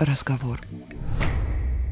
разговор.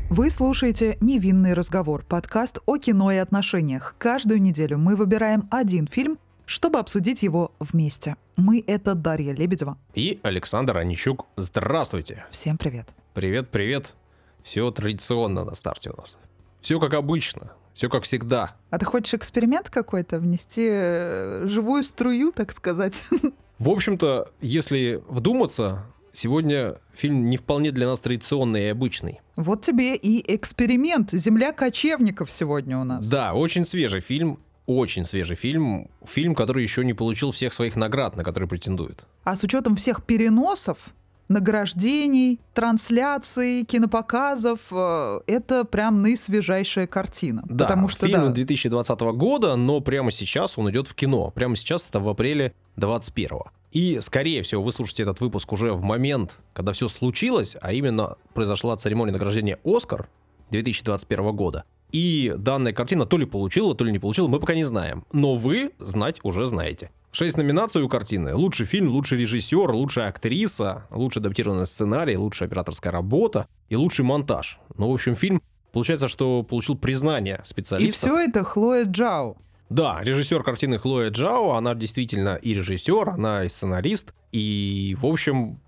Вы слушаете «Невинный разговор» — подкаст о кино и отношениях. Каждую неделю мы выбираем один фильм, чтобы обсудить его вместе. Мы — это Дарья Лебедева. И Александр Анищук. Здравствуйте. Всем привет. Привет, привет. Все традиционно на старте у нас. Все как обычно. Все как всегда. А ты хочешь эксперимент какой-то внести э, живую струю, так сказать? В общем-то, если вдуматься, сегодня фильм не вполне для нас традиционный и обычный. Вот тебе и эксперимент. Земля кочевников сегодня у нас. Да, очень свежий фильм. Очень свежий фильм. Фильм, который еще не получил всех своих наград, на которые претендует. А с учетом всех переносов, награждений, трансляций, кинопоказов. э, Это прям наисвежайшая картина. Да, потому что фильм да, 2020 года, но прямо сейчас он идет в кино. Прямо сейчас это в апреле 21 И, скорее всего, вы слушаете этот выпуск уже в момент, когда все случилось, а именно произошла церемония награждения «Оскар» 2021 года. И данная картина то ли получила, то ли не получила, мы пока не знаем. Но вы знать уже знаете. Шесть номинаций у картины. Лучший фильм, лучший режиссер, лучшая актриса, лучший адаптированный сценарий, лучшая операторская работа и лучший монтаж. Ну, в общем, фильм получается, что получил признание и специалистов. все это Хлоя Джао. Да, режиссер картины Хлоя Джао, она действительно и режиссер, она и сценарист, и, в общем,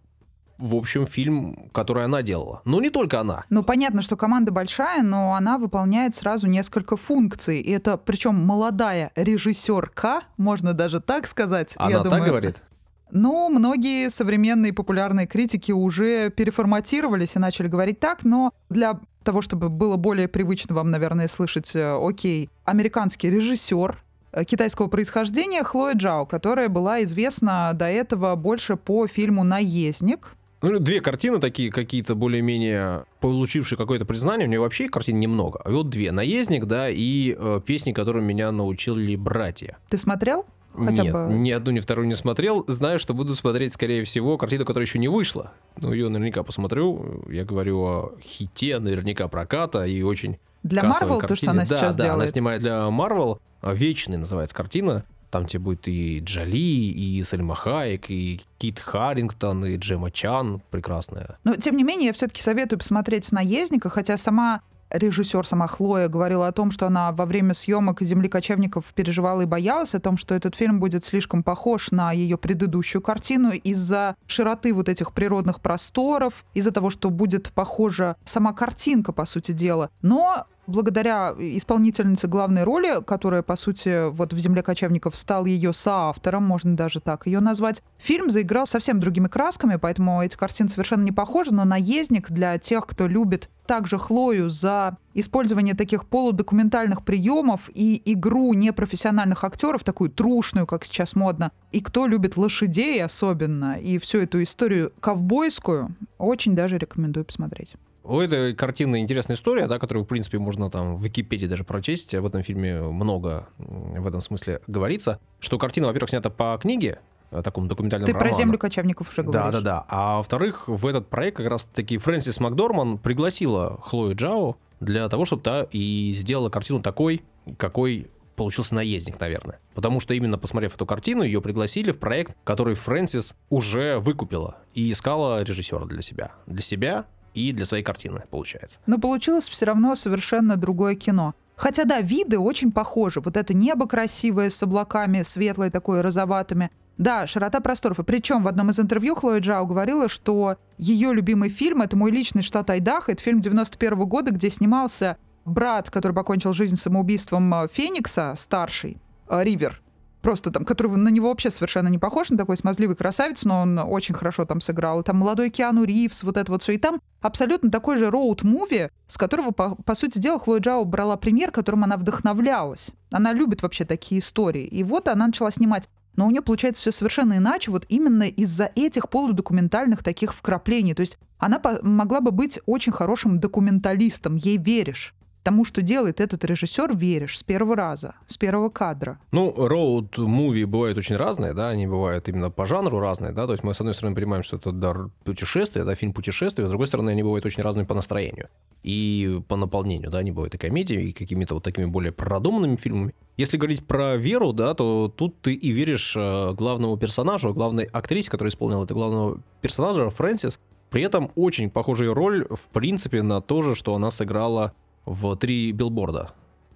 в общем, фильм, который она делала. Но не только она. Ну, понятно, что команда большая, но она выполняет сразу несколько функций. И это, причем, молодая режиссерка, можно даже так сказать. Она я так думаю. говорит? Ну, многие современные популярные критики уже переформатировались и начали говорить так, но для того, чтобы было более привычно вам, наверное, слышать, э, окей, американский режиссер э, китайского происхождения Хлоя Джао, которая была известна до этого больше по фильму «Наездник», Ну, две картины такие какие-то более-менее получившие какое-то признание. У нее вообще картин немного. А вот две. «Наездник», да, и э, песни, которым меня научили братья. Ты смотрел? Хотя Нет, бы... ни одну, ни вторую не смотрел. Знаю, что буду смотреть, скорее всего, картину, которая еще не вышла. Ну, ее наверняка посмотрю. Я говорю о хите, наверняка проката и очень Для Марвел, то, что она да, сейчас да, она делает. снимает для Марвел. Вечный называется картина. Там тебе будет и Джоли, и Сальма Хайек, и Кит Харрингтон, и Джема Чан прекрасная. Но, тем не менее, я все-таки советую посмотреть «Наездника», хотя сама режиссер, сама Хлоя, говорила о том, что она во время съемок «Земли кочевников» переживала и боялась о том, что этот фильм будет слишком похож на ее предыдущую картину из-за широты вот этих природных просторов, из-за того, что будет похожа сама картинка, по сути дела. Но благодаря исполнительнице главной роли, которая, по сути, вот в «Земле кочевников» стал ее соавтором, можно даже так ее назвать, фильм заиграл совсем другими красками, поэтому эти картины совершенно не похожи, но «Наездник» для тех, кто любит также Хлою за использование таких полудокументальных приемов и игру непрофессиональных актеров, такую трушную, как сейчас модно, и кто любит лошадей особенно, и всю эту историю ковбойскую, очень даже рекомендую посмотреть. У этой картины интересная история, да, которую, в принципе, можно там в Википедии даже прочесть. Об этом фильме много в этом смысле говорится. Что картина, во-первых, снята по книге, э, такому документальному Ты про роману. землю кочевников уже Да, говоришь. да, да. А во-вторых, в этот проект как раз-таки Фрэнсис Макдорман пригласила Хлою Джао для того, чтобы та и сделала картину такой, какой получился наездник, наверное. Потому что именно посмотрев эту картину, ее пригласили в проект, который Фрэнсис уже выкупила и искала режиссера для себя. Для себя и для своей картины, получается. Но получилось все равно совершенно другое кино. Хотя да, виды очень похожи. Вот это небо красивое с облаками, светлое такое, розоватыми. Да, широта просторов. И причем в одном из интервью Хлоя Джао говорила, что ее любимый фильм — это «Мой личный штат Айдахо». Это фильм 91 года, где снимался брат, который покончил жизнь самоубийством э, Феникса, старший, э, Ривер. Просто там, который на него вообще совершенно не похож, на такой смазливый красавец, но он очень хорошо там сыграл. И там молодой Киану Ривз, вот это вот все. И там абсолютно такой же роуд-муви, с которого, по, по сути дела, Хлоя Джао брала пример, которым она вдохновлялась. Она любит вообще такие истории. И вот она начала снимать. Но у нее получается все совершенно иначе, вот именно из-за этих полудокументальных таких вкраплений. То есть она могла бы быть очень хорошим документалистом, ей веришь. Тому, что делает этот режиссер, веришь с первого раза, с первого кадра. Ну, роуд-муви бывают очень разные, да, они бывают именно по жанру разные, да, то есть мы, с одной стороны, понимаем, что это дар путешествия, да, фильм путешествия, с другой стороны, они бывают очень разными по настроению и по наполнению, да, они бывают и комедией, и какими-то вот такими более продуманными фильмами. Если говорить про веру, да, то тут ты и веришь э, главному персонажу, главной актрисе, которая исполнила это главного персонажа, Фрэнсис, При этом очень похожая роль, в принципе, на то же, что она сыграла в «Три билборда».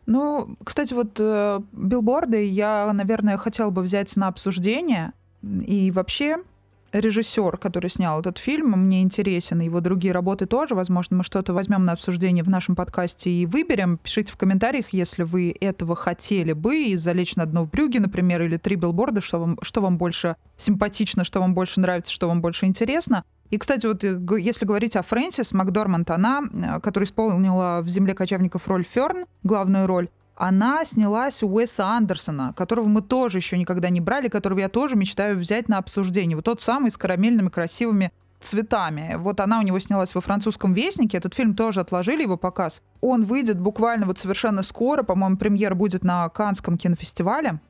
Ну, кстати, вот э, билборды я, наверное, хотел бы взять на обсуждение. И вообще, режиссер, который снял этот фильм, мне интересен, его другие работы тоже. Возможно, мы что-то возьмем на обсуждение в нашем подкасте и выберем. Пишите в комментариях, если вы этого хотели бы, и залечь на дно в брюге, например, или три билборда, что вам, что вам больше симпатично, что вам больше нравится, что вам больше интересно. И, кстати, вот э, если говорить о Фрэнсис Макдорманд, она, э, которая исполнила в «Земле кочевников» роль Ферн, главную роль, она снялась у Уэса Андерсона, которого мы тоже еще никогда не брали, которого я тоже мечтаю взять на обсуждение. Вот тот самый с карамельными красивыми цветами. Вот она у него снялась во французском вестнике. Этот фильм тоже отложили его показ. Он выйдет буквально вот совершенно скоро. По-моему, премьера будет на Канском кинофестивале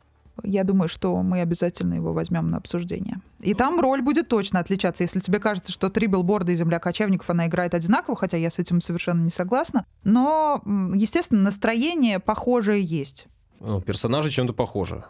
я думаю, что мы обязательно его возьмем на обсуждение. И там роль будет точно отличаться. Если тебе кажется, что три билборда и земля кочевников она играет одинаково, хотя я с этим совершенно не согласна. Но, естественно, настроение похожее есть. Ну, персонажи чем-то похожи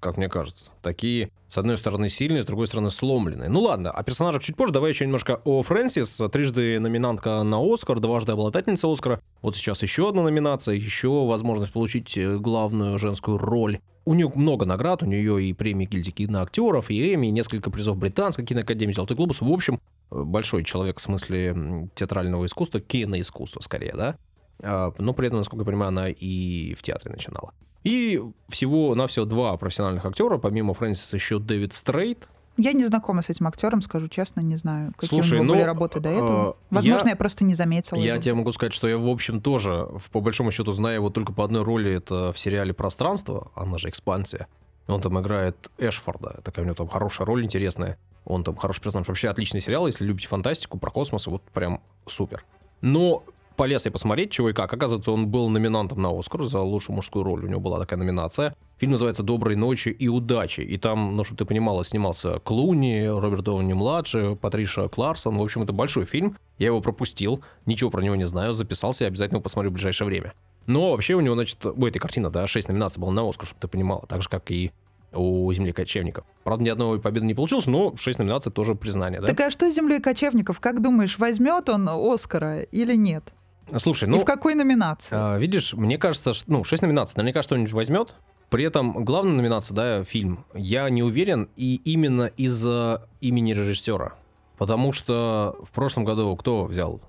как мне кажется. Такие, с одной стороны, сильные, с другой стороны, сломленные. Ну ладно, о персонажах чуть позже. Давай еще немножко о Фрэнсис. Трижды номинантка на Оскар, дважды обладательница Оскара. Вот сейчас еще одна номинация, еще возможность получить э, главную женскую роль. У нее много наград, у нее и премии гильдии киноактеров, и Эми, и несколько призов британской киноакадемии, Золотой глобус. В общем, э, большой человек в смысле театрального искусства, киноискусства скорее, да? А, но при этом, насколько я понимаю, она и в театре начинала. И всего на все два профессиональных актера, помимо Фрэнсиса еще Дэвид Стрейт, я не знакома с этим актером, скажу честно, не знаю, какие Слушай, у него ну, были работы до этого. Э, Возможно, я, я просто не заметила. Я его. тебе могу сказать, что я, в общем, тоже, по большому счету, знаю его только по одной роли. Это в сериале «Пространство», она же «Экспансия». Он там играет Эшфорда. Такая у него там хорошая роль интересная. Он там хороший персонаж. Вообще отличный сериал, если любите фантастику, про космос, вот прям супер. Но полез я посмотреть, чего и как. Оказывается, он был номинантом на Оскар за лучшую мужскую роль. У него была такая номинация. Фильм называется «Доброй ночи и удачи». И там, ну, чтобы ты понимала, снимался Клуни, Роберт Доуни младший, Патриша Кларсон. В общем, это большой фильм. Я его пропустил, ничего про него не знаю, записался и обязательно его посмотрю в ближайшее время. Но вообще у него, значит, у этой картины, да, 6 номинаций было на Оскар, чтобы ты понимала, так же, как и у земли кочевников. Правда, ни одной победы не получилось, но 6 номинаций тоже признание, да? Так а что с землей кочевников? Как думаешь, возьмет он Оскара или нет? Слушай, ну... И в какой номинации? А, видишь, мне кажется, что, ну, 6 номинаций, наверняка что-нибудь возьмет. При этом главная номинация, да, фильм, я не уверен, и именно из-за имени режиссера. Потому что в прошлом году кто взял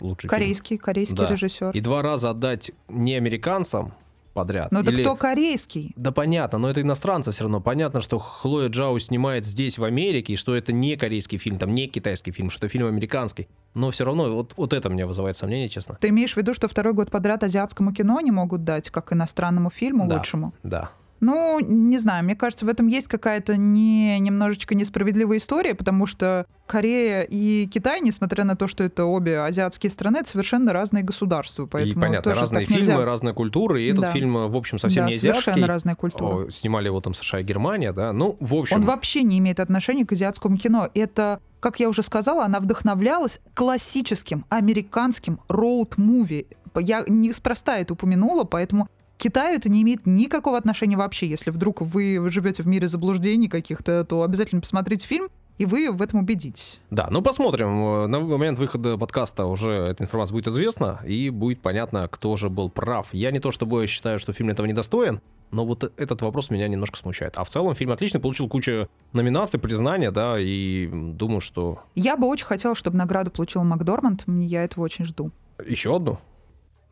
лучший корейский, фильм? Корейский, корейский да. режиссер. И два раза отдать не американцам, подряд. Ну так Или... кто корейский? Да понятно, но это иностранцы все равно. Понятно, что Хлоя Джао снимает здесь, в Америке, и что это не корейский фильм, там не китайский фильм, что это фильм американский. Но все равно вот, вот это мне вызывает сомнения, честно. Ты имеешь в виду, что второй год подряд азиатскому кино не могут дать, как иностранному фильму да, лучшему? Да. Ну, не знаю, мне кажется, в этом есть какая-то не, немножечко несправедливая история, потому что Корея и Китай, несмотря на то, что это обе азиатские страны, это совершенно разные государства. Поэтому и понятно, разные фильмы, нельзя... разная культура, и этот да. фильм, в общем, совсем да, не азиатский. совершенно разная культура. О, снимали его там США и Германия, да, ну, в общем... Он вообще не имеет отношения к азиатскому кино. Это как я уже сказала, она вдохновлялась классическим американским роуд-муви. Я неспроста это упомянула, поэтому Китаю это не имеет никакого отношения вообще. Если вдруг вы живете в мире заблуждений каких-то, то обязательно посмотрите фильм, и вы в этом убедитесь. Да, ну посмотрим. На момент выхода подкаста уже эта информация будет известна, и будет понятно, кто же был прав. Я не то чтобы считаю, что фильм этого недостоин, но вот этот вопрос меня немножко смущает. А в целом фильм отличный, получил кучу номинаций, признания, да, и думаю, что... Я бы очень хотела, чтобы награду получил Макдорманд, я этого очень жду. Еще одну?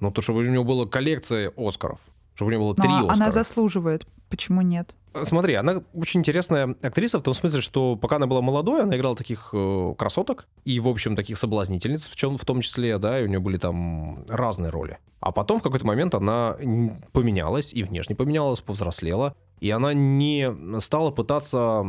Ну, то, чтобы у него была коллекция Оскаров. Чтобы у нее было три Но Оскара. Она заслуживает. Почему нет? Смотри, она очень интересная актриса в том смысле, что пока она была молодой, она играла таких э, красоток и, в общем, таких соблазнительниц, в, чем, в том числе, да, и у нее были там разные роли. А потом в какой-то момент она поменялась и внешне поменялась, повзрослела, и она не стала пытаться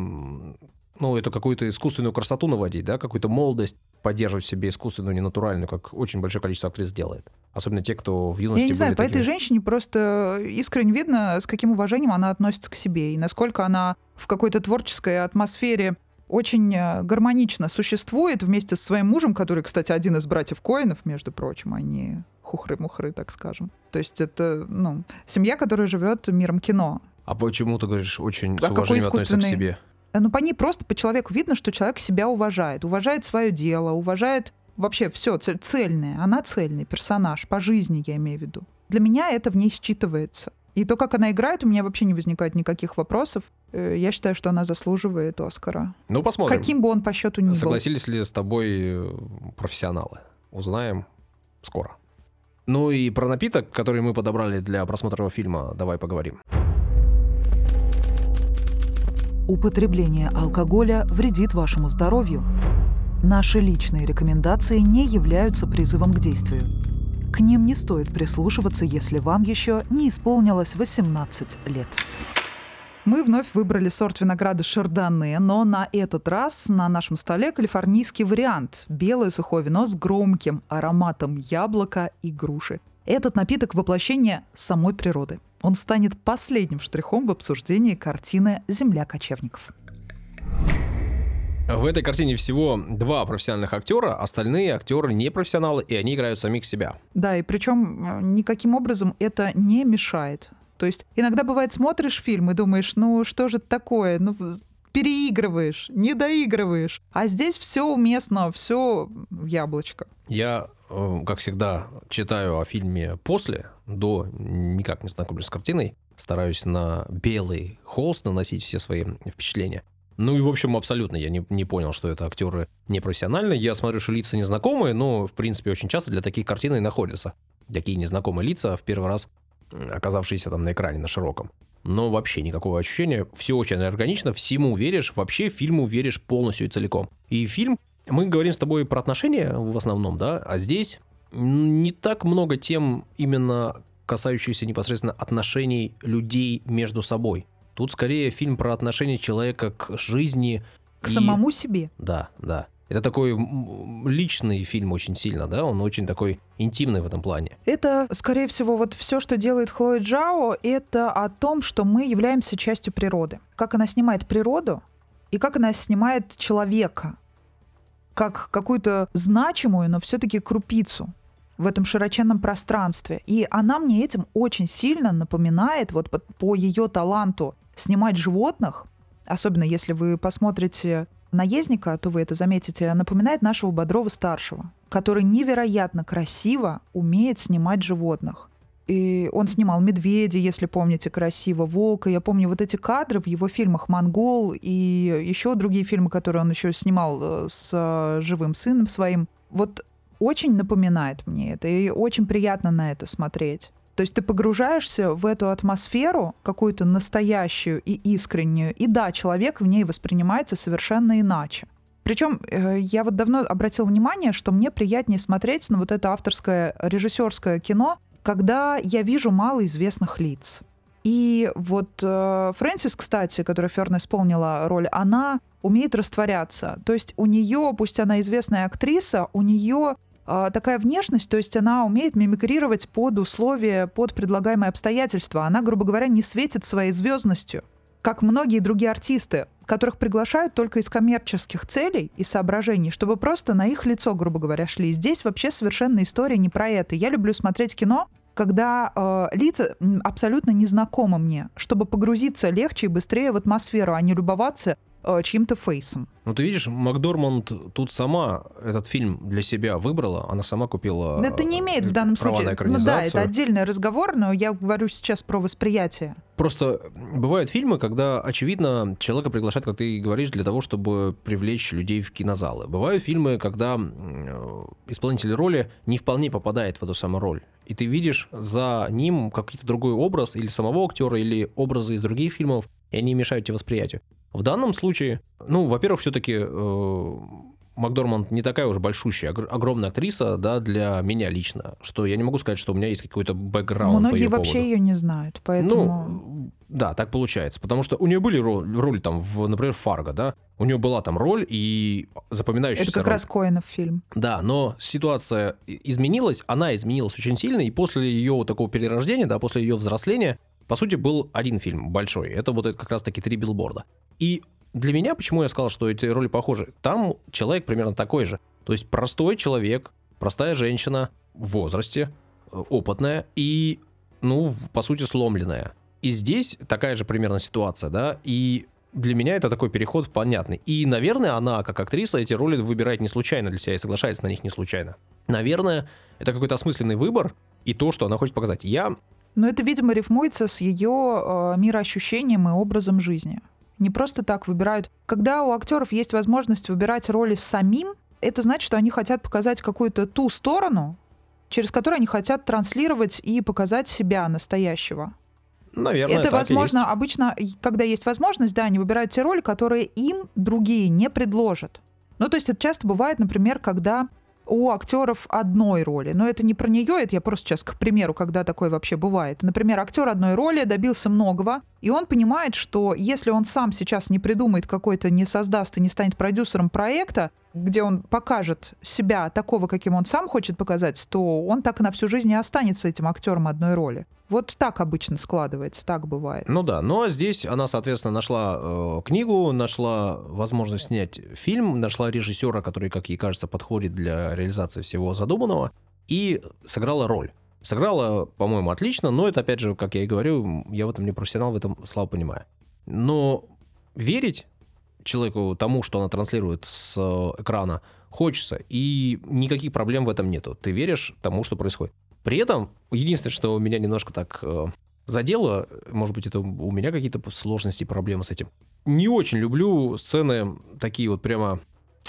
ну, это какую-то искусственную красоту наводить, да, какую-то молодость, поддерживать в себе искусственную, ненатуральную, как очень большое количество актрис делает. Особенно те, кто в юности Я не знаю, по такими... этой женщине просто искренне видно, с каким уважением она относится к себе, и насколько она в какой-то творческой атмосфере очень э, гармонично существует вместе с своим мужем, который, кстати, один из братьев Коинов, между прочим, они хухры-мухры, так скажем. То есть это, ну, семья, которая живет миром кино. А почему ты говоришь очень а с уважением относится к себе? Ну, по ней просто по человеку видно, что человек себя уважает, уважает свое дело, уважает вообще все цельное. Она цельный персонаж по жизни, я имею в виду. Для меня это в ней считывается. И то, как она играет, у меня вообще не возникает никаких вопросов. Э, я считаю, что она заслуживает Оскара. Ну, посмотрим. Каким бы он по счету ни был. Согласились ли с тобой э, профессионалы? Узнаем скоро. Ну и про напиток, который мы подобрали для просмотра фильма, давай поговорим. Употребление алкоголя вредит вашему здоровью. Наши личные рекомендации не являются призывом к действию. К ним не стоит прислушиваться, если вам еще не исполнилось 18 лет. Мы вновь выбрали сорт винограда шардоне, но на этот раз на нашем столе калифорнийский вариант – белое сухое вино с громким ароматом яблока и груши. Этот напиток – воплощение самой природы. Он станет последним штрихом в обсуждении картины «Земля кочевников». В этой картине всего два профессиональных актера, остальные актеры не профессионалы, и они играют самих себя. Да, и причем э, никаким образом это не мешает то есть иногда бывает смотришь фильм и думаешь, ну что же это такое, ну переигрываешь, не доигрываешь. А здесь все уместно, все в яблочко. Я, э, как всегда, читаю о фильме после, до никак не знакомлюсь с картиной, стараюсь на белый холст наносить все свои впечатления. Ну и, в общем, абсолютно я не, не понял, что это актеры непрофессиональные. Я смотрю, что лица незнакомые, но, в принципе, очень часто для таких картин и находятся. Такие незнакомые лица в первый раз оказавшиеся там на экране, на широком. Но вообще никакого ощущения, все очень органично, всему веришь, вообще фильму веришь полностью и целиком. И фильм, мы говорим с тобой про отношения в основном, да, а здесь не так много тем именно касающихся непосредственно отношений людей между собой. Тут скорее фильм про отношение человека к жизни. К и... самому себе. Да, да. Это такой личный фильм очень сильно, да? Он очень такой интимный в этом плане. Это, скорее всего, вот все, что делает Хлоя Джао, это о том, что мы являемся частью природы. Как она снимает природу и как она снимает человека. Как какую-то значимую, но все-таки крупицу в этом широченном пространстве. И она мне этим очень сильно напоминает, вот по, по ее таланту снимать животных, особенно если вы посмотрите наездника, то вы это заметите, напоминает нашего Бодрова-старшего, который невероятно красиво умеет снимать животных. И он снимал медведя, если помните, красиво, волка. Я помню вот эти кадры в его фильмах «Монгол» и еще другие фильмы, которые он еще снимал э, с э, живым сыном своим. Вот очень напоминает мне это, и очень приятно на это смотреть. То есть ты погружаешься в эту атмосферу, какую-то настоящую и искреннюю, и да, человек в ней воспринимается совершенно иначе. Причем э, я вот давно обратил внимание, что мне приятнее смотреть на вот это авторское режиссерское кино, когда я вижу малоизвестных лиц. И вот э, Фрэнсис, кстати, которая Ферн исполнила роль, она умеет растворяться. То есть у нее, пусть она известная актриса, у нее такая внешность, то есть она умеет мимикрировать под условия, под предлагаемые обстоятельства. Она, грубо говоря, не светит своей звездностью, как многие другие артисты, которых приглашают только из коммерческих целей и соображений, чтобы просто на их лицо, грубо говоря, шли. Здесь вообще совершенно история не про это. Я люблю смотреть кино, когда э, лица абсолютно незнакомы мне, чтобы погрузиться легче и быстрее в атмосферу, а не любоваться э, чьим-то фейсом. Ну, ты видишь, Макдорманд тут сама этот фильм для себя выбрала, она сама купила Это не имеет в данном случае... Ну да, это отдельный разговор, но я говорю сейчас про восприятие. Просто бывают фильмы, когда, очевидно, человека приглашают, как ты говоришь, для того, чтобы привлечь людей в кинозалы. Бывают фильмы, когда э, исполнитель роли не вполне попадает в эту самую роль. И ты видишь за ним какой-то другой образ или самого актера, или образы из других фильмов, и они мешают тебе восприятию. В данном случае, ну, во-первых, все-таки э, Макдорманд не такая уж большущая, огромная актриса, да, для меня лично, что я не могу сказать, что у меня есть какой-то бэкграунд Многие по ее вообще поводу. ее не знают, поэтому... Ну, да, так получается, потому что у нее были роли, роли там, в, например, Фарго, да, у нее была там роль и запоминающаяся Это как роль. раз Коэнов фильм. Да, но ситуация изменилась, она изменилась очень сильно, и после ее такого перерождения, да, после ее взросления, по сути, был один фильм большой. Это вот как раз-таки «Три билборда». И для меня, почему я сказал, что эти роли похожи, там человек примерно такой же. То есть простой человек, простая женщина в возрасте, э, опытная и, ну, по сути, сломленная. И здесь такая же примерно ситуация, да, и для меня это такой переход понятный. И, наверное, она, как актриса, эти роли выбирает не случайно для себя и соглашается на них не случайно. Наверное, это какой-то осмысленный выбор и то, что она хочет показать. Я... Но это, видимо, рифмуется с ее э, мироощущением и образом жизни. Не просто так выбирают. Когда у актеров есть возможность выбирать роли самим, это значит, что они хотят показать какую-то ту сторону, через которую они хотят транслировать и показать себя настоящего. Наверное, это возможно обычно, когда есть возможность, да, они выбирают те роли, которые им другие не предложат. Ну, то есть это часто бывает, например, когда у актеров одной роли. Но это не про нее, это я просто сейчас к примеру, когда такое вообще бывает. Например, актер одной роли добился многого, и он понимает, что если он сам сейчас не придумает какой-то, не создаст и не станет продюсером проекта, где он покажет себя такого, каким он сам хочет показать, то он так на всю жизнь и останется этим актером одной роли. Вот так обычно складывается, так бывает. Ну да, но здесь она, соответственно, нашла э, книгу, нашла возможность снять фильм, нашла режиссера, который, как ей кажется, подходит для реализации всего задуманного, и сыграла роль. Сыграла, по-моему, отлично, но это, опять же, как я и говорю, я в этом не профессионал, в этом слабо понимаю. Но верить человеку тому, что она транслирует с э, экрана, хочется, и никаких проблем в этом нету. Ты веришь тому, что происходит. При этом, единственное, что меня немножко так э, задело, может быть, это у меня какие-то сложности проблемы с этим. Не очень люблю сцены такие вот прямо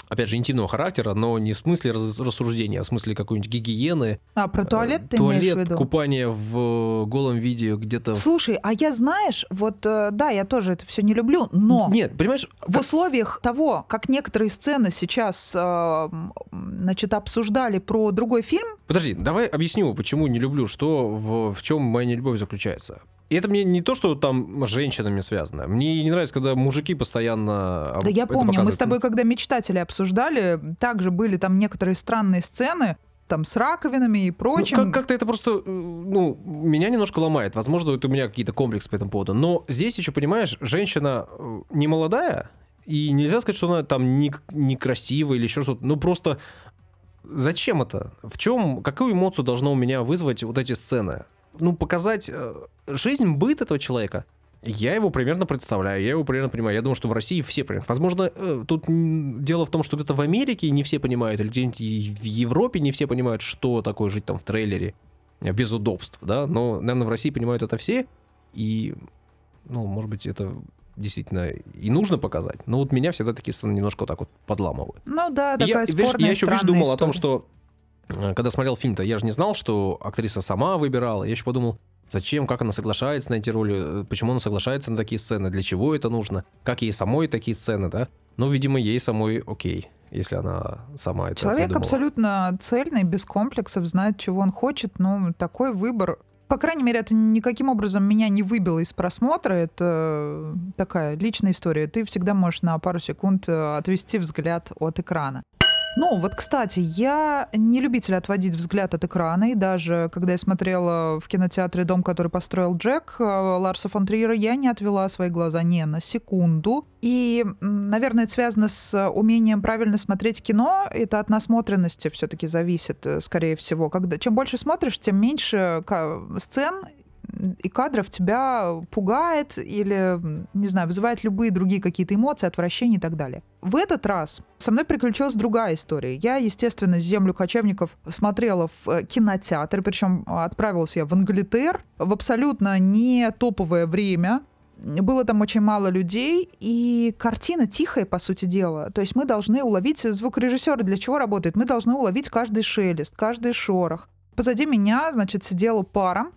опять же, интимного характера, но не в смысле рассуждения, а в смысле какой-нибудь гигиены. А, про туалет ты туалет, имеешь в виду? купание в голом виде где-то... Слушай, а я, знаешь, вот, э, да, я тоже это все не люблю, но... Нет, понимаешь... В как... условиях того, как некоторые сцены сейчас, э, значит, обсуждали про другой фильм... Подожди, давай объясню, почему не люблю, что в, в чем моя нелюбовь заключается. И это мне не то, что там с женщинами связано. Мне не нравится, когда мужики постоянно. Да я помню, мы с тобой, когда мечтатели обсуждали, также были там некоторые странные сцены, там с раковинами и прочим. Ну, как- как-то это просто, э, ну, меня немножко ломает. Возможно, это у меня какие-то комплексы по этому поводу. Но здесь еще, понимаешь, женщина э, не молодая, и нельзя сказать, что она там не, некрасивая или еще что-то. Ну, просто зачем это? В чем, какую эмоцию должно у меня вызвать вот эти сцены? Ну, показать э, жизнь, быт этого человека. Я его примерно представляю, я его примерно понимаю. Я думаю, что в России все понимают. Возможно, э, тут дело в том, что где-то в Америке не все понимают, или где-нибудь в Европе не все понимают, что такое жить там в трейлере э, без удобств, да. Но, наверное, в России понимают это все, и, ну, может быть, это действительно и нужно показать. Но вот меня всегда такие сцены немножко вот так вот подламывают. Ну да, такая я, спорная, я еще, видишь, думал история. о том, что когда смотрел фильм-то, я же не знал, что актриса сама выбирала. Я еще подумал, зачем, как она соглашается на эти роли, э, почему она соглашается на такие сцены, для чего это нужно, как ей самой такие сцены, да? Ну, видимо, ей самой окей, если она сама это Человек придумала. абсолютно цельный, без комплексов, знает, чего он хочет, но такой выбор по крайней мере, это никаким образом меня не выбило из просмотра. Это такая личная история. Ты всегда можешь на пару секунд э, отвести взгляд от экрана. Ну, вот, кстати, я не любитель отводить взгляд от экрана, и даже когда я смотрела в кинотеатре «Дом, который построил Джек» э, Ларса фон Триера, я не отвела свои глаза ни на секунду. И, наверное, это связано с умением правильно смотреть кино. Это от насмотренности все-таки зависит, э, скорее всего. Когда, чем больше смотришь, тем меньше сцен и кадров тебя пугает или, не знаю, вызывает любые другие какие-то эмоции, отвращение и так далее. В этот раз со мной приключилась другая история. Я, естественно, «Землю кочевников» смотрела в э, кинотеатре, причем отправилась я в Англитер в абсолютно не топовое время, было там очень мало людей, и картина тихая, по сути дела. То есть мы должны уловить, звукорежиссеры для чего работают? Мы должны уловить каждый шелест, каждый шорох. Позади меня, значит, сидела пара,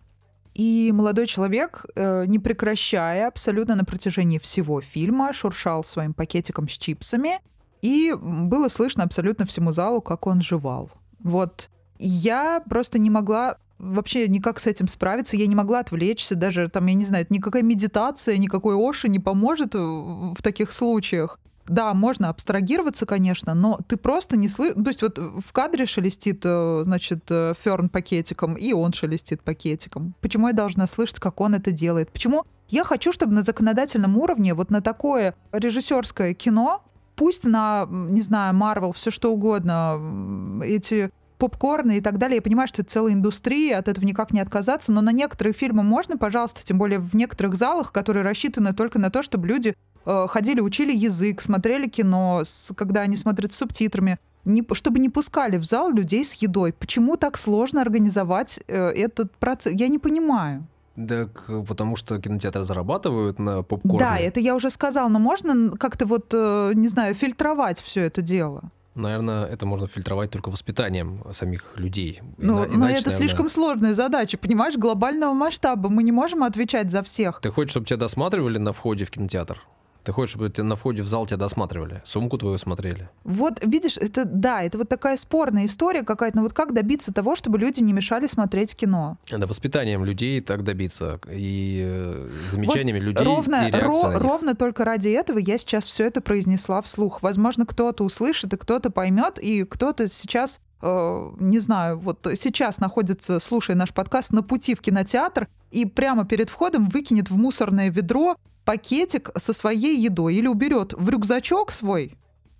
и молодой человек, э, не прекращая абсолютно на протяжении всего фильма, шуршал своим пакетиком с чипсами, и было слышно абсолютно всему залу, как он жевал. Вот я просто не могла вообще никак с этим справиться, я не могла отвлечься, даже там, я не знаю, никакая медитация, никакой Оши не поможет в таких случаях да, можно абстрагироваться, конечно, но ты просто не слышишь... То есть вот в кадре шелестит, э, значит, э, Ферн пакетиком, и он шелестит пакетиком. Почему я должна слышать, как он это делает? Почему я хочу, чтобы на законодательном уровне вот на такое режиссерское кино, пусть на, не знаю, Марвел, все что угодно, эти попкорны и так далее. Я понимаю, что это целая индустрия, от этого никак не отказаться, но на некоторые фильмы можно, пожалуйста, тем более в некоторых залах, которые рассчитаны только на то, чтобы люди э, ходили, учили язык, смотрели кино, с, когда они смотрят с субтитрами, не, чтобы не пускали в зал людей с едой. Почему так сложно организовать э, этот процесс? Я не понимаю. Так, потому что кинотеатры зарабатывают на попкорне. Да, это я уже сказал, но можно как-то вот, э, не знаю, фильтровать все это дело. Наверное, это можно фильтровать только воспитанием самих людей. Ну, но иначе, это наверное, слишком сложная задача, понимаешь, глобального масштаба. Мы не можем отвечать за всех. Ты хочешь, чтобы тебя досматривали на входе в кинотеатр? Ты хочешь, чтобы на входе в зал тебя досматривали? Сумку твою смотрели? Вот, видишь, это да, это вот такая спорная история какая-то. Но вот как добиться того, чтобы люди не мешали смотреть кино? Да, воспитанием людей так добиться. И э, замечаниями людей ровно, и ро- ровно только ради этого я сейчас все это произнесла вслух. Возможно, кто-то услышит, и кто-то поймет, и кто-то сейчас, э, не знаю, вот сейчас находится, слушая наш подкаст, на пути в кинотеатр и прямо перед входом выкинет в мусорное ведро пакетик со своей едой или уберет в рюкзачок свой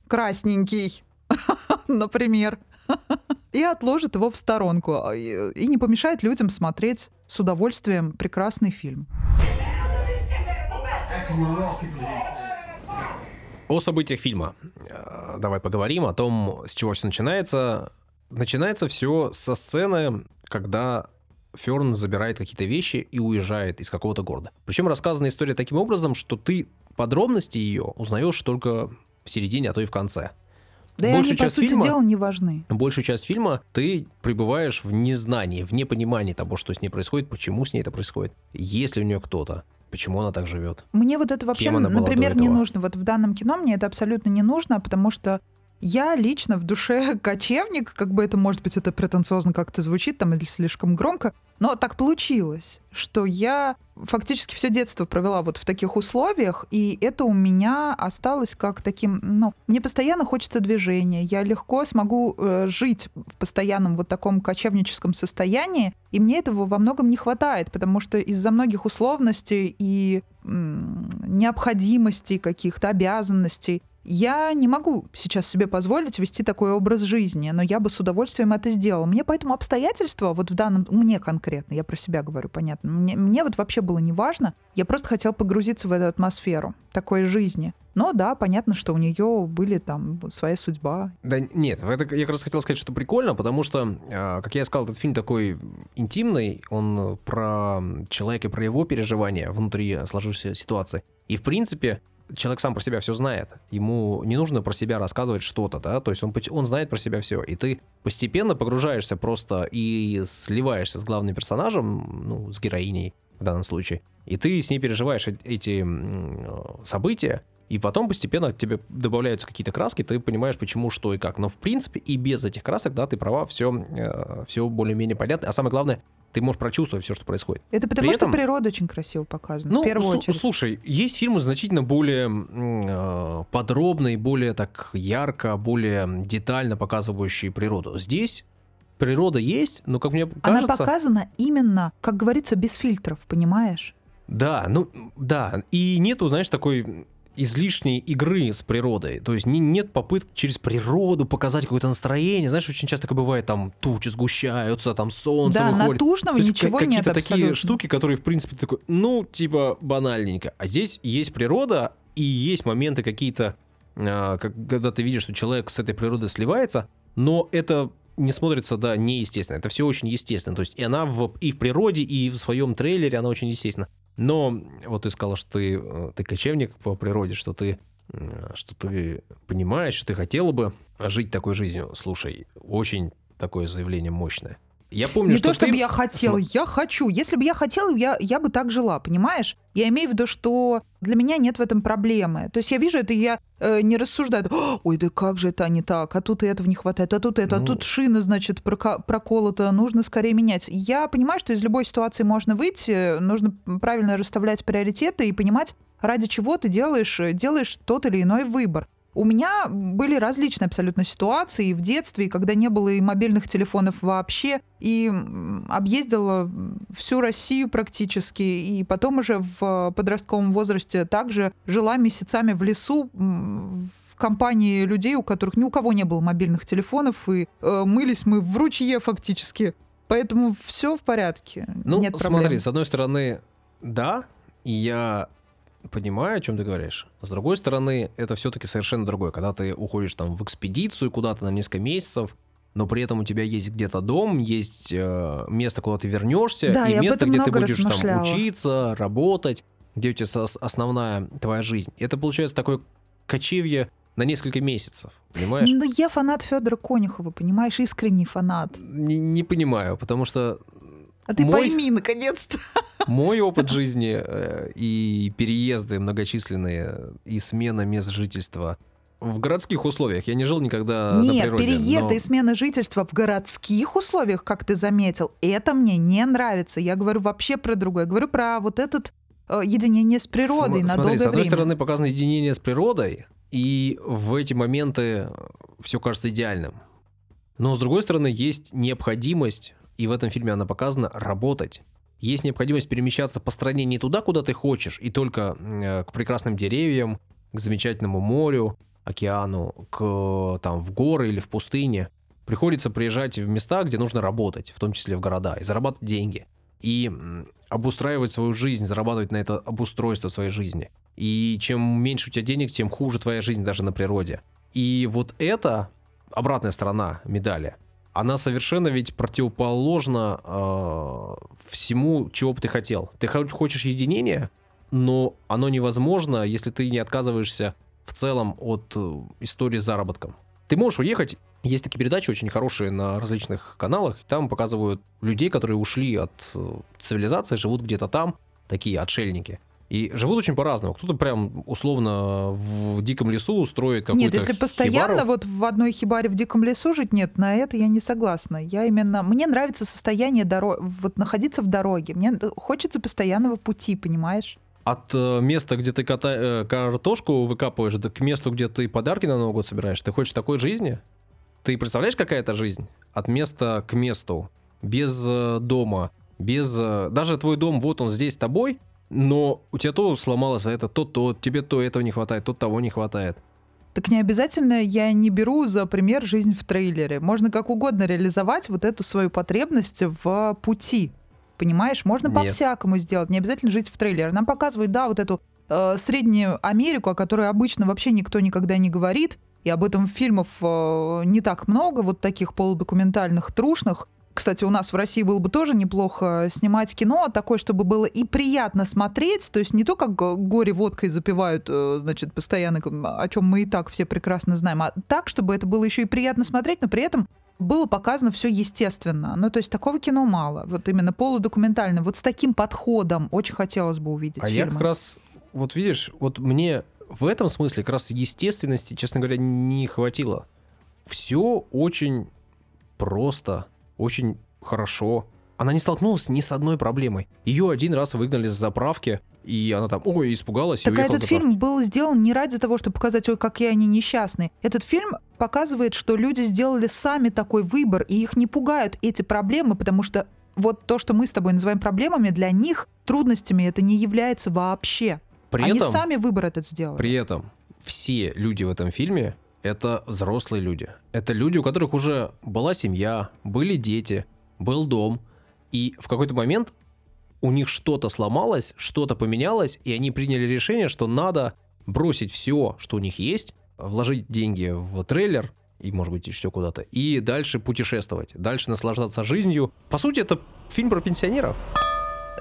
красненький, например, и отложит его в сторонку и и не помешает людям смотреть с удовольствием прекрасный фильм. О событиях фильма. Э, Давай поговорим о том, с чего все начинается. Начинается все со сцены, когда Ферн забирает какие-то вещи и уезжает из какого-то города. Причем рассказана история таким образом, что ты подробности ее узнаешь только в середине, а то и в конце. Да и Большую они, по часть сути фильма- дела, не важны. Большую часть фильма ты пребываешь в незнании, в непонимании того, что с ней происходит, почему с ней это происходит, есть ли у нее кто-то, почему она так живет. Мне вот это вообще, например, не нужно. Вот в данном кино мне это абсолютно не нужно, потому что я лично в душе кочевник, как бы это, может быть, это претенциозно как-то звучит, там, или слишком громко, но так получилось, что я фактически все детство провела вот в таких условиях, и это у меня осталось как таким, ну, мне постоянно хочется движения, я легко смогу э, жить в постоянном вот таком кочевническом состоянии, и мне этого во многом не хватает, потому что из-за многих условностей и м, необходимостей каких-то, обязанностей, я не могу сейчас себе позволить вести такой образ жизни, но я бы с удовольствием это сделала. Мне поэтому обстоятельства, вот в данном, мне конкретно, я про себя говорю, понятно, мне, мне вот вообще было не важно, я просто хотела погрузиться в эту атмосферу такой жизни. Но да, понятно, что у нее были там своя судьба. Да нет, это я как раз хотел сказать, что прикольно, потому что, а, как я сказал, этот фильм такой интимный, он про человека, про его переживания внутри сложившейся ситуации. И, в принципе, человек сам про себя все знает. Ему не нужно про себя рассказывать что-то, да, то есть он, он знает про себя все. И ты постепенно погружаешься просто и сливаешься с главным персонажем, ну, с героиней в данном случае. И ты с ней переживаешь эти события, и потом постепенно к тебе добавляются какие-то краски, ты понимаешь, почему, что и как. Но в принципе и без этих красок, да, ты права, все, все более-менее понятно. А самое главное, ты можешь прочувствовать все, что происходит. Это потому, При что этом- природа очень красиво показана, Ну, в первую очередь. слушай, есть фильмы значительно более э, подробные, более так ярко, более детально показывающие природу. Здесь природа есть, но, как мне Она кажется... показана именно, как говорится, без фильтров, понимаешь? Да, ну, да. И нету, знаешь, такой излишней игры с природой. То есть не- нет попыток через природу показать какое-то настроение. Знаешь, очень часто такое бывает, там тучи сгущаются, там солнце да, выходит. натужного То есть ничего нет какие-то такие абсолютно. штуки, которые, в принципе, такой, ну, типа, банальненько. А здесь есть природа, и есть моменты какие-то, а, как- когда ты видишь, что человек с этой природой сливается, но это не смотрится, да, неестественно. Это все очень естественно. То есть и она в, и в природе, и в своем трейлере она очень естественна. Но вот ты сказала, что ты, э, ты кочевник по природе, что ты, э, что ты понимаешь, что ты хотела бы жить такой жизнью. Слушай, очень такое заявление мощное. Я помню, не что то, чтобы ты... я хотела, я хочу. Если бы я хотела, я, я бы так жила, понимаешь? Я имею в виду, что для меня нет в этом проблемы. То есть я вижу это, и я э, не рассуждаю, «О, ой, да как же это не так, а тут и этого не хватает, а тут это, Ну. а тут шина, значит, проколота, нужно скорее менять. Я понимаю, что из любой ситуации можно выйти, нужно правильно расставлять приоритеты и понимать, ради чего ты делаешь, э, делаешь тот или иной выбор. У меня были различные абсолютно ситуации и в детстве, и когда не было и мобильных телефонов вообще, и объездила всю Россию практически, и потом уже в подростковом возрасте также жила месяцами в лесу в компании людей, у которых ни у кого не было мобильных телефонов, и э, мылись мы в ручье фактически. Поэтому все в порядке. Ну, Нет проблем. смотри, с одной стороны, да, я понимаю, о чем ты говоришь. С другой стороны, это все-таки совершенно другое. Когда ты уходишь там в экспедицию куда-то на несколько месяцев, но при этом у тебя есть где-то дом, есть э, место, куда ты вернешься, Да, и место, где ты будешь там учиться, работать, где у тебя основная твоя жизнь. Это получается такое кочевье на несколько месяцев, понимаешь? Ну, я фанат Федора Конюхова, понимаешь, искренний фанат. Не, не понимаю, потому что А ты Мой- пойми, наконец-то. мой опыт жизни э, и переезды многочисленные, и смена мест жительства в городских условиях. Я не жил никогда на Нет, природе. переезды но- и смена жительства в городских условиях, как ты заметил, это мне не нравится. Я говорю вообще про другое. Я говорю про вот этот э, единение с природой См- на Смотри, долгое с одной время. стороны показано единение с природой, и в эти моменты все кажется идеальным. Но с другой стороны есть необходимость, и в этом фильме она показана, работать. Есть необходимость перемещаться по стране не туда, куда ты хочешь, и только э, к прекрасным деревьям, к замечательному морю, океану, к там в горы или в пустыне. Приходится приезжать в места, где нужно работать, в том числе в города, и зарабатывать деньги. И обустраивать свою жизнь, зарабатывать на это обустройство своей жизни. И чем меньше у тебя денег, тем хуже твоя жизнь даже на природе. И вот это обратная сторона медали. Она совершенно ведь противоположна э, всему, чего бы ты хотел. Ты хо- хочешь единения, но оно невозможно, если ты не отказываешься в целом от э, истории с заработком. Ты можешь уехать. Есть такие передачи очень хорошие на различных каналах. Там показывают людей, которые ушли от э, цивилизации, живут где-то там, такие отшельники. И живут очень по-разному. Кто-то прям условно в диком лесу строит какую-то Нет, если постоянно хибару. вот в одной хибаре в диком лесу жить, нет, на это я не согласна. Я именно... Мне нравится состояние дороги, вот находиться в дороге. Мне хочется постоянного пути, понимаешь? От э, места, где ты кота- э, картошку выкапываешь, к месту, где ты подарки на Новый год собираешь, ты хочешь такой жизни? Ты представляешь, какая это жизнь? От места к месту, без э, дома, без... даже твой дом, вот он здесь с тобой, но у тебя то сломалось, а это то, то, тебе то этого не хватает, то того не хватает. Так не обязательно я не беру за пример жизнь в трейлере. Можно как угодно реализовать вот эту свою потребность в пути. Понимаешь, можно по-всякому сделать, не обязательно жить в трейлере. Нам показывают, да, вот эту э, среднюю Америку, о которой обычно вообще никто никогда не говорит, и об этом фильмов э, не так много, вот таких полудокументальных, трушных. Кстати, у нас в России было бы тоже неплохо снимать кино такое, чтобы было и приятно смотреть, то есть не то, как э, горе водкой запивают, э, значит, постоянно, о чем мы и так все прекрасно знаем, а так, чтобы это было еще и приятно смотреть, но при этом было показано все естественно. Ну, то есть такого кино мало. Вот именно полудокументально. Вот с таким подходом очень хотелось бы увидеть А я фильмы. как раз, вот видишь, вот мне в этом смысле как раз естественности, честно говоря, не хватило. Все очень просто, очень хорошо. Она не столкнулась ни с одной проблемой. Ее один раз выгнали с заправки, и она там, ой, испугалась и Так а уехала этот фильм был сделан не ради того, чтобы показать, ой, какие они несчастные. Этот фильм показывает, что люди сделали сами такой выбор, и их не пугают эти проблемы, потому что вот то, что мы с тобой называем проблемами, для них трудностями это не является вообще. При они этом, сами выбор этот сделали. при этом все люди в этом фильме это взрослые люди. Это люди, у которых уже была семья, были дети, был дом. И в какой-то момент у них что-то сломалось, что-то поменялось, и они приняли решение, что надо бросить все, что у них есть, вложить деньги в трейлер, и, может быть, еще куда-то, и дальше путешествовать, дальше наслаждаться жизнью. По сути, это фильм про пенсионеров.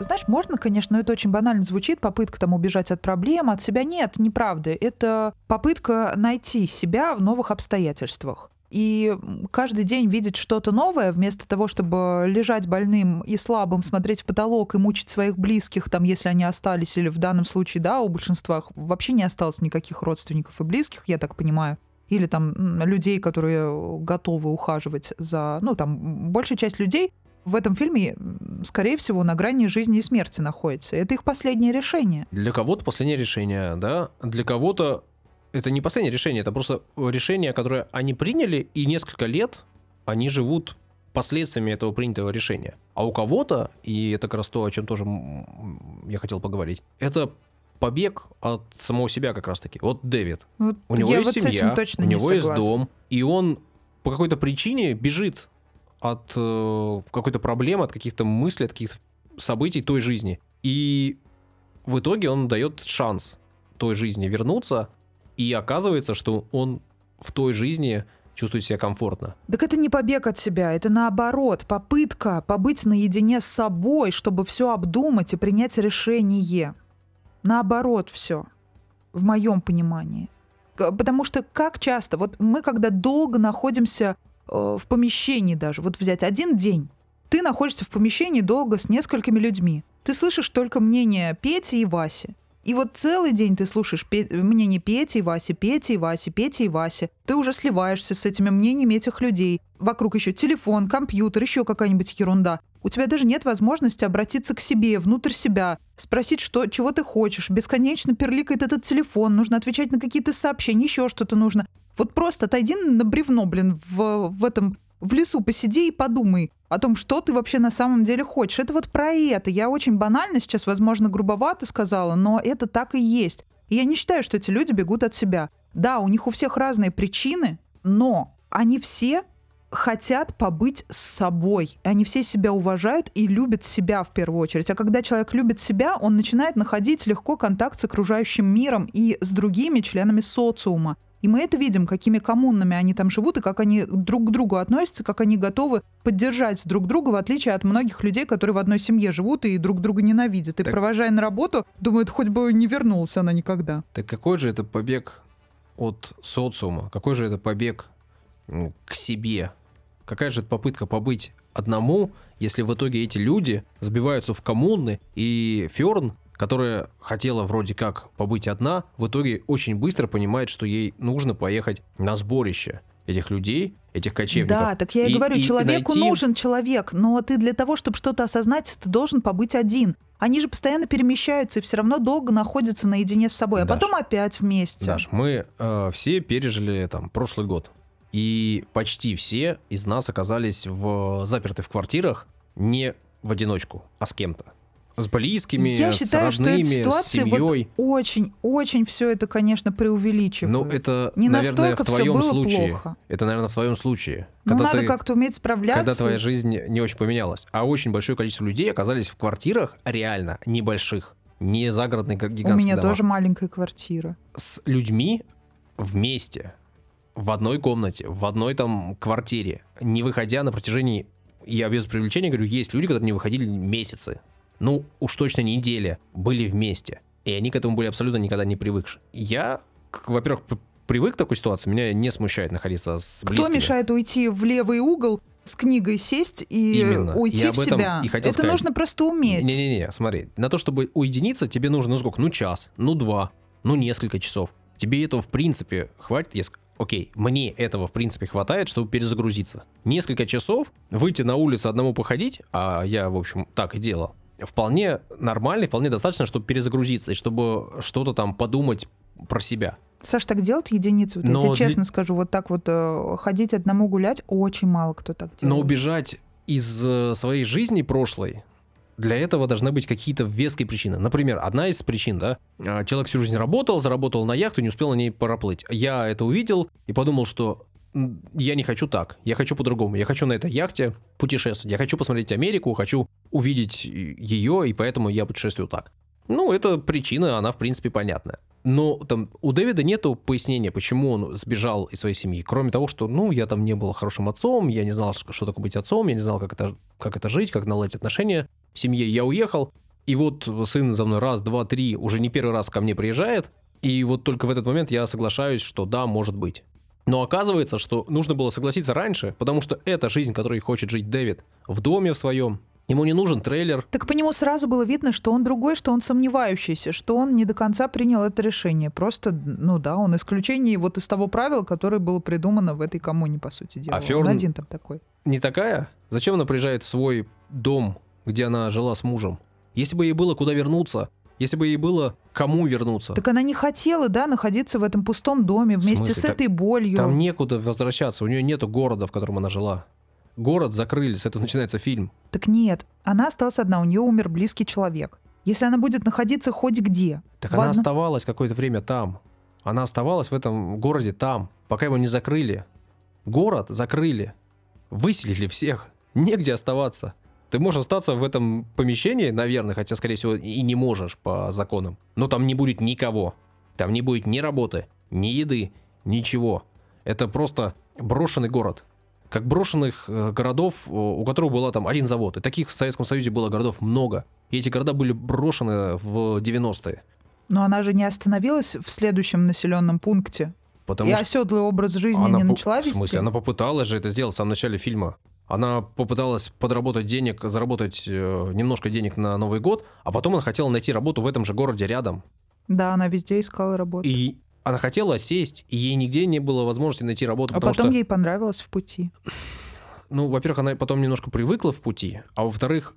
Знаешь, можно, конечно, но это очень банально звучит, попытка там убежать от проблем, от себя нет, неправда. Это попытка найти себя в новых обстоятельствах. И каждый день видеть что-то новое, вместо того, чтобы лежать больным и слабым, смотреть в потолок и мучить своих близких, там, если они остались, или в данном случае, да, у большинства вообще не осталось никаких родственников и близких, я так понимаю или там людей, которые готовы ухаживать за, ну там большая часть людей в этом фильме, скорее всего, на грани жизни и смерти находится. Это их последнее решение. Для кого-то последнее решение, да, для кого-то это не последнее решение, это просто решение, которое они приняли, и несколько лет они живут последствиями этого принятого решения. А у кого-то, и это как раз то, о чем тоже я хотел поговорить, это побег от самого себя как раз-таки. Вот Дэвид. Вот У него есть вот с семья, этим точно у не него есть дом, и он по какой-то причине бежит от э, какой-то проблемы, от каких-то мыслей, от каких-то событий той жизни. И в итоге он дает шанс той жизни вернуться, и оказывается, что он в той жизни чувствует себя комфортно. Так это не побег от себя, это наоборот, попытка побыть наедине с собой, чтобы все обдумать и принять решение. Наоборот все, в моем понимании. Потому что как часто, вот мы когда долго находимся в помещении даже, вот взять один день, ты находишься в помещении долго с несколькими людьми. Ты слышишь только мнение Пети и Васи. И вот целый день ты слушаешь пе- мнение Пети и Васи, Пети и Васи, Пети и Васи. Ты уже сливаешься с этими мнениями этих людей. Вокруг еще телефон, компьютер, еще какая-нибудь ерунда. У тебя даже нет возможности обратиться к себе, внутрь себя, спросить, что, чего ты хочешь. Бесконечно перликает этот телефон, нужно отвечать на какие-то сообщения, еще что-то нужно. Вот просто отойди на бревно, блин, в, в этом в лесу посиди и подумай о том, что ты вообще на самом деле хочешь. Это вот про это. Я очень банально сейчас, возможно, грубовато сказала, но это так и есть. И я не считаю, что эти люди бегут от себя. Да, у них у всех разные причины, но они все хотят побыть с собой. Они все себя уважают и любят себя в первую очередь. А когда человек любит себя, он начинает находить легко контакт с окружающим миром и с другими членами социума. И мы это видим, какими коммунами они там живут, и как они друг к другу относятся, как они готовы поддержать друг друга, в отличие от многих людей, которые в одной семье живут и друг друга ненавидят. И так... провожая на работу, думают, хоть бы не вернулась она никогда. Так какой же это побег от социума? Какой же это побег к себе? Какая же это попытка побыть одному, если в итоге эти люди сбиваются в коммуны, и Ферн которая хотела вроде как побыть одна, в итоге очень быстро понимает, что ей нужно поехать на сборище этих людей, этих кочевников. Да, так я и, и говорю, и, человеку и найти... нужен человек, но ты для того, чтобы что-то осознать, ты должен побыть один. Они же постоянно перемещаются и все равно долго находятся наедине с собой, а Даш, потом опять вместе. Даш, мы э, все пережили там прошлый год, и почти все из нас оказались в заперты в квартирах не в одиночку, а с кем-то с близкими, Я считаю, с родными, что эта ситуация с семьей. Вот очень, очень все это, конечно, преувеличивает. Ну, это, Не наверное, в твоем случае. Плохо. Это, наверное, в твоем случае. Ну, надо ты, как-то уметь справляться. Когда твоя жизнь не очень поменялась. А очень большое количество людей оказались в квартирах реально небольших, не загородных гигантских У меня домах. тоже маленькая квартира. С людьми вместе, в одной комнате, в одной там квартире, не выходя на протяжении я без привлечения говорю, есть люди, которые не выходили месяцы ну уж точно недели были вместе. И они к этому были абсолютно никогда не привыкши. Я, во-первых, привык к такой ситуации, меня не смущает находиться с близкими. Кто мешает уйти в левый угол, с книгой сесть и Именно. уйти Я в себя. И хотел это сказать. нужно просто уметь. Не-не-не, смотри, на то, чтобы уединиться, тебе нужно ну сколько? Ну час, ну два, ну несколько часов. Тебе этого в принципе хватит, если окей, мне этого в принципе хватает, чтобы перезагрузиться. Несколько часов выйти на улицу одному походить, а я, в общем, так и делал, вполне нормально, вполне достаточно, чтобы перезагрузиться и чтобы что-то там подумать про себя. Саш, так делают единицу? Вот я тебе честно для... скажу, вот так вот э, ходить одному гулять, очень мало кто так делает. Но убежать из э, своей жизни прошлой, для этого должны быть какие-то веские причины. Например, одна из причин, да, э, человек всю жизнь работал, заработал на яхту, не успел на ней проплыть. Я это увидел и подумал, что я не хочу так, я хочу по-другому. Я хочу на этой яхте путешествовать, я хочу посмотреть Америку, хочу увидеть ее, и поэтому я путешествую так. Ну, это причина, она, в принципе, понятная. Но там у Дэвида нету пояснения, почему он сбежал из своей семьи. Кроме того, что, ну, я там не был хорошим отцом, я не знал, что такое быть отцом, я не знал, как это, как это жить, как наладить отношения в семье. Я уехал, и вот сын за мной раз, два, три, уже не первый раз ко мне приезжает, и вот только в этот момент я соглашаюсь, что да, может быть. Но оказывается, что нужно было согласиться раньше, потому что это жизнь, которой хочет жить Дэвид. В доме в своем, Ему не нужен трейлер. Так по нему сразу было видно, что он другой, что он сомневающийся, что он не до конца принял это решение. Просто, ну да, он исключение вот из того правила, которое было придумано в этой коммуне, по сути дела. А Фёрн он один там такой. Не такая? Зачем она приезжает в свой дом, где она жила с мужем? Если бы ей было куда вернуться, если бы ей было кому вернуться. Так она не хотела, да, находиться в этом пустом доме вместе с этой болью. Там некуда возвращаться, у нее нету города, в котором она жила. Город закрыли, с этого начинается фильм. Так нет, она осталась одна, у нее умер близкий человек. Если она будет находиться хоть где. Так она одно... оставалась какое-то время там. Она оставалась в этом городе там, пока его не закрыли. Город закрыли. Выселили всех. Негде оставаться. Ты можешь остаться в этом помещении, наверное, хотя, скорее всего, и не можешь по законам. Но там не будет никого. Там не будет ни работы, ни еды, ничего. Это просто брошенный город. Как брошенных э, городов, у которых был там один завод. И таких в Советском Союзе было городов много. И эти города были брошены в 90-е. Но она же не остановилась в следующем населенном пункте. Потому и что оседлый образ жизни она не начала вести? В смысле, она попыталась же это сделать в самом начале фильма. Она попыталась подработать денег, заработать э, немножко денег на Новый год, а потом она хотела найти работу в этом же городе рядом. Да, она везде искала работу. И она хотела сесть, и ей нигде не было возможности найти работу. А потом что... ей понравилось в пути. Ну, во-первых, она потом немножко привыкла в пути, а во-вторых,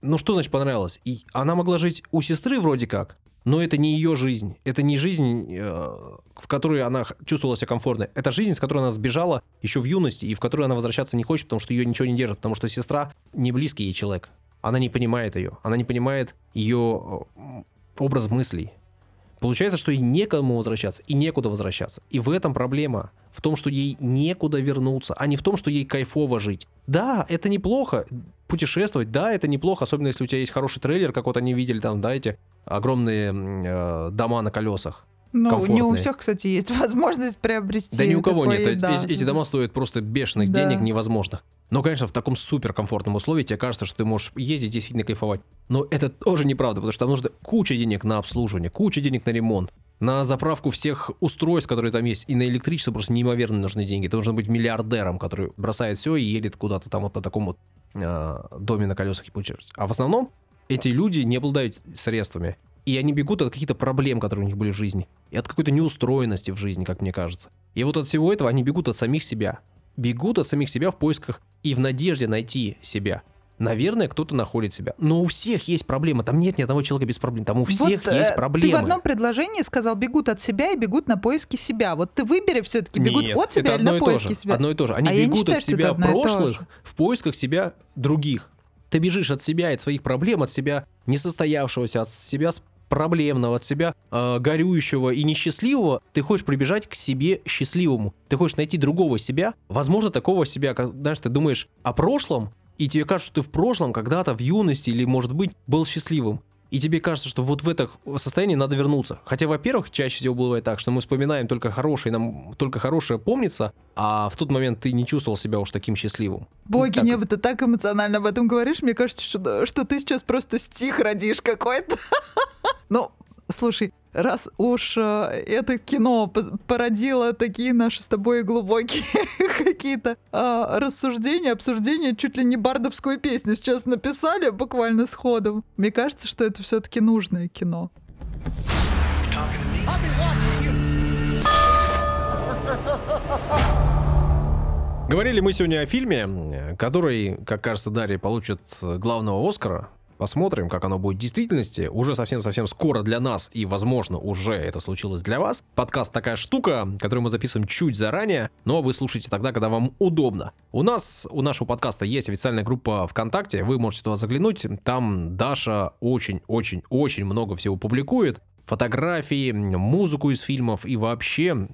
ну что значит понравилось? И она могла жить у сестры вроде как, но это не ее жизнь. Это не жизнь, э, в которой она чувствовала себя комфортно. Это жизнь, с которой она сбежала еще в юности, и в которую она возвращаться не хочет, потому что ее ничего не держит, потому что сестра не близкий ей человек. Она не понимает ее. Она не понимает ее э, образ мыслей. Получается, что ей некому возвращаться и некуда возвращаться. И в этом проблема. В том, что ей некуда вернуться, а не в том, что ей кайфово жить. Да, это неплохо путешествовать, да, это неплохо, особенно если у тебя есть хороший трейлер, как вот они видели там, да, эти огромные э, дома на колесах. Ну, не у всех, кстати, есть возможность приобрести. Да ни у кого нет. Да. Эти, эти дома стоят просто бешеных да. денег невозможных. Но, конечно, в таком суперкомфортном условии тебе кажется, что ты можешь ездить действительно кайфовать. Но это тоже неправда, потому что там нужно куча денег на обслуживание, куча денег на ремонт, на заправку всех устройств, которые там есть, и на электричество просто неимоверно нужны деньги. Ты должен быть миллиардером, который бросает все и едет куда-то там вот на таком вот э, доме на колесах и путешествует. А в основном эти люди не обладают средствами. И они бегут от каких-то проблем, которые у них были в жизни. И от какой-то неустроенности в жизни, как мне кажется. И вот от всего этого они бегут от самих себя бегут от самих себя в поисках и в надежде найти себя. Наверное, кто-то находит себя. Но у всех есть проблемы. Там нет ни одного человека без проблем. Там у всех вот, есть проблемы. Ты в одном предложении сказал, бегут от себя и бегут на поиски себя. Вот ты выбери все-таки, бегут нет, от себя или на поиски себя. Одно и то же. Они а бегут считаю, от себя прошлых в поисках себя других. Ты бежишь от себя, от своих проблем, от себя несостоявшегося, от себя проблемного, от себя э, горюющего и несчастливого, ты хочешь прибежать к себе счастливому. Ты хочешь найти другого себя, возможно, такого себя, как, знаешь, ты думаешь о прошлом, и тебе кажется, что ты в прошлом когда-то в юности или, может быть, был счастливым и тебе кажется, что вот в это состояние надо вернуться. Хотя, во-первых, чаще всего бывает так, что мы вспоминаем только хорошее, нам только хорошее помнится, а в тот момент ты не чувствовал себя уж таким счастливым. Боги, так. небо, ты так эмоционально об этом говоришь, мне кажется, что, что ты сейчас просто стих родишь какой-то. Ну, слушай, раз уж э, это кино породило такие наши с тобой глубокие какие-то э, рассуждения, обсуждения, чуть ли не бардовскую песню сейчас написали буквально сходом. Мне кажется, что это все-таки нужное кино. Говорили мы сегодня о фильме, который, как кажется, Дарья получит главного Оскара Посмотрим, как оно будет в действительности. Уже совсем-совсем скоро для нас, и, возможно, уже это случилось для вас. Подкаст такая штука, которую мы записываем чуть заранее, но вы слушаете тогда, когда вам удобно. У нас, у нашего подкаста есть официальная группа ВКонтакте, вы можете туда заглянуть. Там Даша очень-очень-очень много всего публикует. Фотографии, музыку из фильмов и вообще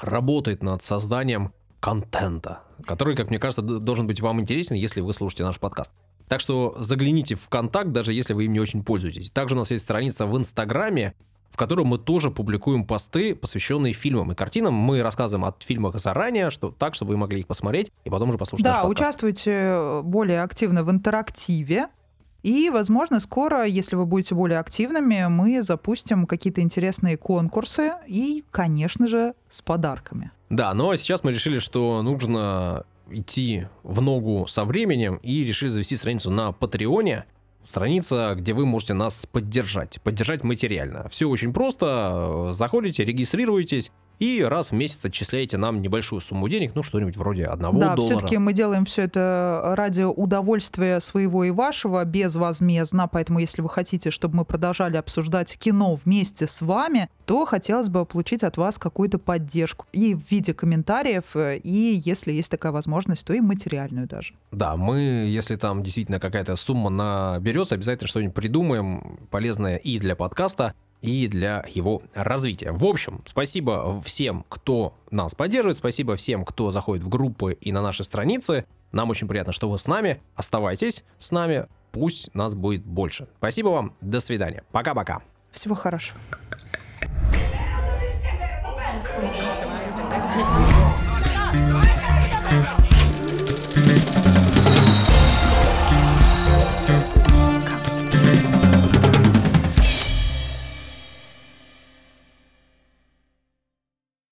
работает над созданием контента, который, как мне кажется, должен быть вам интересен, если вы слушаете наш подкаст. Так что загляните в контакт, даже если вы им не очень пользуетесь. Также у нас есть страница в Инстаграме, в котором мы тоже публикуем посты, посвященные фильмам и картинам. Мы рассказываем о фильмах заранее, что, так, чтобы вы могли их посмотреть и потом уже послушать Да, участвуйте более активно в интерактиве. И, возможно, скоро, если вы будете более активными, мы запустим какие-то интересные конкурсы и, конечно же, с подарками. Да, но сейчас мы решили, что нужно идти в ногу со временем и решили завести страницу на Патреоне. Страница, где вы можете нас поддержать, поддержать материально. Все очень просто. Заходите, регистрируетесь, и раз в месяц отчисляете нам небольшую сумму денег, ну что-нибудь вроде одного да, доллара. все-таки мы делаем все это ради удовольствия своего и вашего, безвозмездно, поэтому если вы хотите, чтобы мы продолжали обсуждать кино вместе с вами, то хотелось бы получить от вас какую-то поддержку и в виде комментариев, и если есть такая возможность, то и материальную даже. Да, мы, если там действительно какая-то сумма наберется, обязательно что-нибудь придумаем полезное и для подкаста, и для его развития. В общем, спасибо всем, кто нас поддерживает, спасибо всем, кто заходит в группы и на наши страницы. Нам очень приятно, что вы с нами. Оставайтесь с нами, пусть нас будет больше. Спасибо вам, до свидания. Пока-пока. Всего хорошего. Right.